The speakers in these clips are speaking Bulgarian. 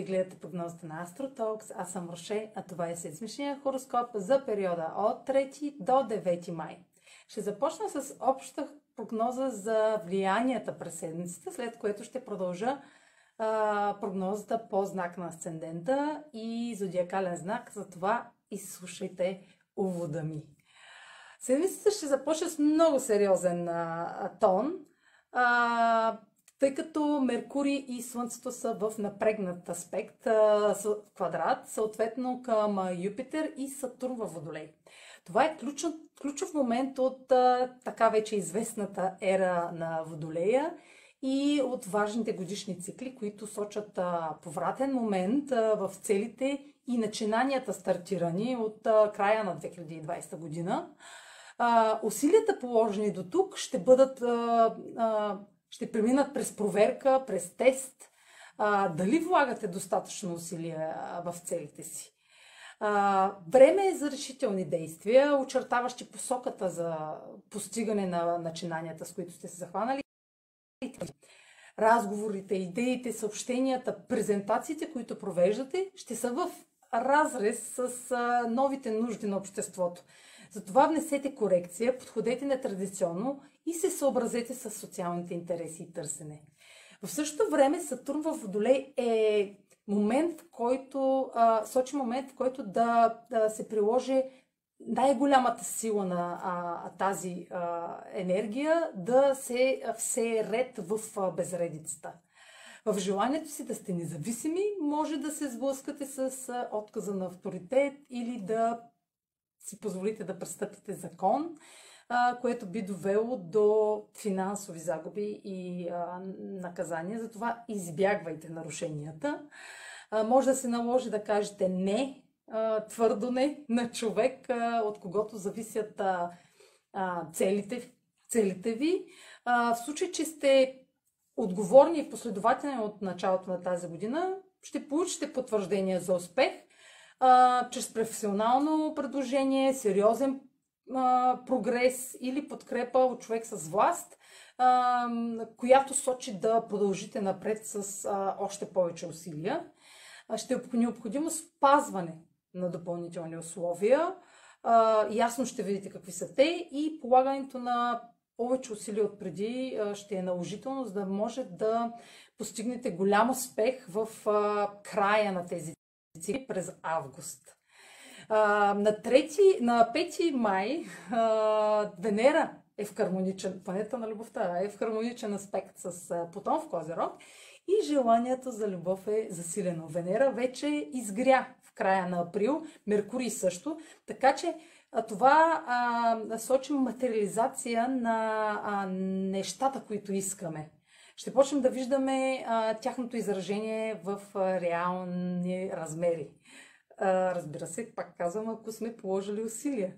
Вие гледате прогнозата на Астротокс. Аз съм Роше, а това е седмичния хороскоп за периода от 3 до 9 май. Ще започна с обща прогноза за влиянията през седмицата, след което ще продължа а, прогнозата по знак на асцендента и зодиакален знак. Затова изслушайте увода ми. Седмицата ще започне с много сериозен а, тон. А, тъй като Меркурий и Слънцето са в напрегнат аспект, квадрат, съответно към Юпитер и Сатурн във Водолей. Това е ключов, ключов момент от така вече известната ера на Водолея и от важните годишни цикли, които сочат повратен момент в целите и начинанията стартирани от края на 2020 година. Усилията положени до тук ще бъдат ще преминат през проверка, през тест, а, дали влагате достатъчно усилия в целите си. А, време е за решителни действия, очертаващи посоката за постигане на начинанията, с които сте се захванали. Разговорите, идеите, съобщенията, презентациите, които провеждате, ще са в разрез с а, новите нужди на обществото. Затова внесете корекция, подходете нетрадиционно и се съобразете с социалните интереси и търсене. В същото време Сатурн в Водолей е момент, в който а, сочи момент, в който да, да се приложи най-голямата сила на а, тази а, енергия да се все ред в а, безредицата. В желанието си да сте независими, може да се сблъскате с а, отказа на авторитет или да си позволите да престъпите закон което би довело до финансови загуби и наказания. Затова избягвайте нарушенията. Може да се наложи да кажете не, твърдо не на човек, от когото зависят целите, целите ви. В случай, че сте отговорни и последователни от началото на тази година, ще получите потвърждение за успех чрез професионално предложение, сериозен прогрес или подкрепа от човек с власт, която сочи да продължите напред с още повече усилия. Ще е необходимо спазване на допълнителни условия. Ясно ще видите какви са те и полагането на повече усилия от преди ще е наложително, за да може да постигнете голям успех в края на тези цикли през август. На, 3, на 5 май а, Венера е в хармоничен, планета на любовта, е в хармоничен аспект с Плутон в Козерог и желанието за любов е засилено. Венера вече изгря в края на април, Меркурий също, така че а, това а, сочи материализация на а, нещата, които искаме. Ще почнем да виждаме а, тяхното изражение в а, реални размери. Разбира се, пак казвам, ако сме положили усилия.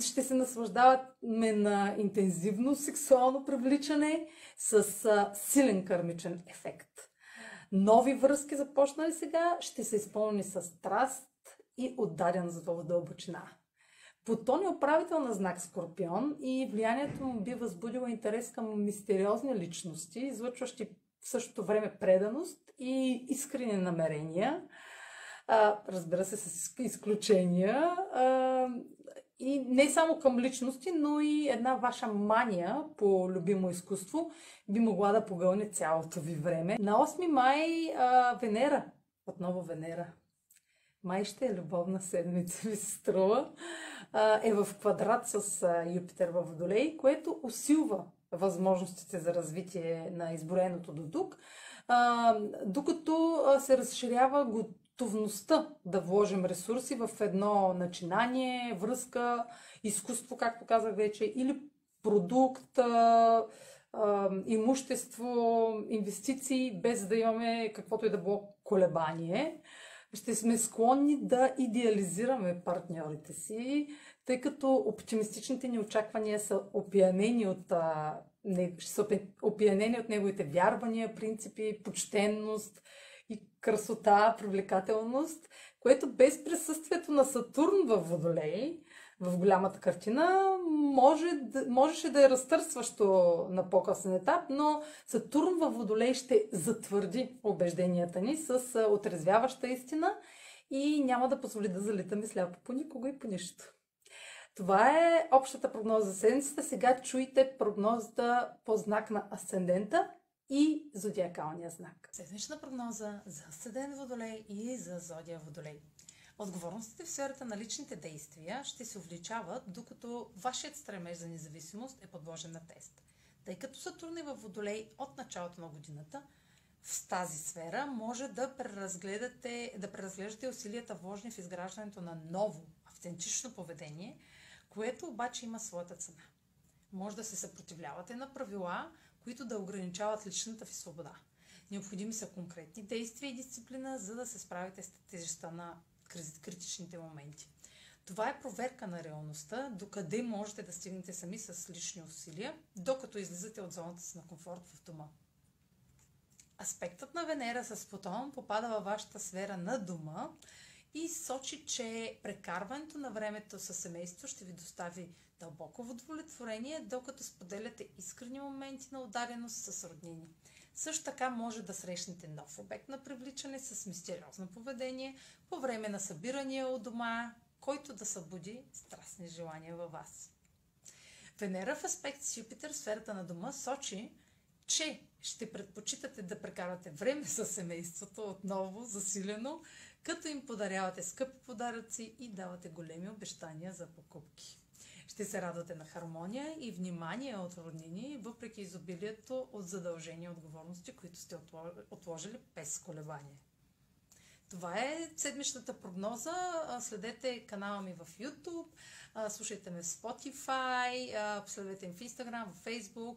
Ще се наслаждаваме на интензивно сексуално привличане с силен кърмичен ефект. Нови връзки, започнали сега, ще се изпълни с страст и отдаден за дълбочина. Плутон е управител на знак Скорпион и влиянието му би възбудило интерес към мистериозни личности, излъчващи в същото време преданост и искрени намерения а, разбира се, с изключения. А, и не само към личности, но и една ваша мания по любимо изкуство би могла да погълне цялото ви време. На 8 май а, Венера, отново Венера, май ще е любовна седмица, ви се струва, а, е в квадрат с а, Юпитер в Водолей, което усилва възможностите за развитие на изброеното до тук, а, докато се разширява готовността да вложим ресурси в едно начинание, връзка, изкуство, както казах вече, или продукт, имущество, инвестиции, без да имаме каквото и да било колебание. Ще сме склонни да идеализираме партньорите си, тъй като оптимистичните ни очаквания са опиянени от, са опиянени от неговите вярвания, принципи, почтенност – красота, привлекателност, което без присъствието на Сатурн в Водолей в голямата картина, може, можеше да е разтърсващо на по-късен етап, но Сатурн във Водолей ще затвърди убежденията ни с отрезвяваща истина и няма да позволи да залитаме сляпо по никого и по нищо. Това е общата прогноза за седмицата. Сега чуйте прогнозата по знак на асцендента и зодиакалния знак. Седмична прогноза за Асцендент Водолей и за Зодия Водолей. Отговорностите в сферата на личните действия ще се увеличават, докато вашият стремеж за независимост е подложен на тест. Тъй като Сатурн е във Водолей от началото на годината, в тази сфера може да преразгледате, да преразглеждате усилията вложени в изграждането на ново, автентично поведение, което обаче има своята цена. Може да се съпротивлявате на правила, които да ограничават личната ви свобода. Необходими са конкретни действия и дисциплина, за да се справите с тежестта на критичните моменти. Това е проверка на реалността, докъде можете да стигнете сами с лични усилия, докато излизате от зоната си на комфорт в дома. Аспектът на Венера с Плутон попада във вашата сфера на дома и сочи, че прекарването на времето с семейство ще ви достави дълбоко удовлетворение, докато споделяте искрени моменти на удареност с роднини. Също така може да срещнете нов обект на привличане с мистериозно поведение по време на събирания у дома, който да събуди страстни желания във вас. Венера в аспект с Юпитер в сферата на дома сочи, че ще предпочитате да прекарате време с семейството отново засилено, като им подарявате скъпи подаръци и давате големи обещания за покупки. Ще се радвате на хармония и внимание от роднини, въпреки изобилието от задължения и отговорности, които сте отложили без колебание. Това е седмичната прогноза. Следете канала ми в YouTube, слушайте ме в Spotify, следете ми в Instagram, в Facebook.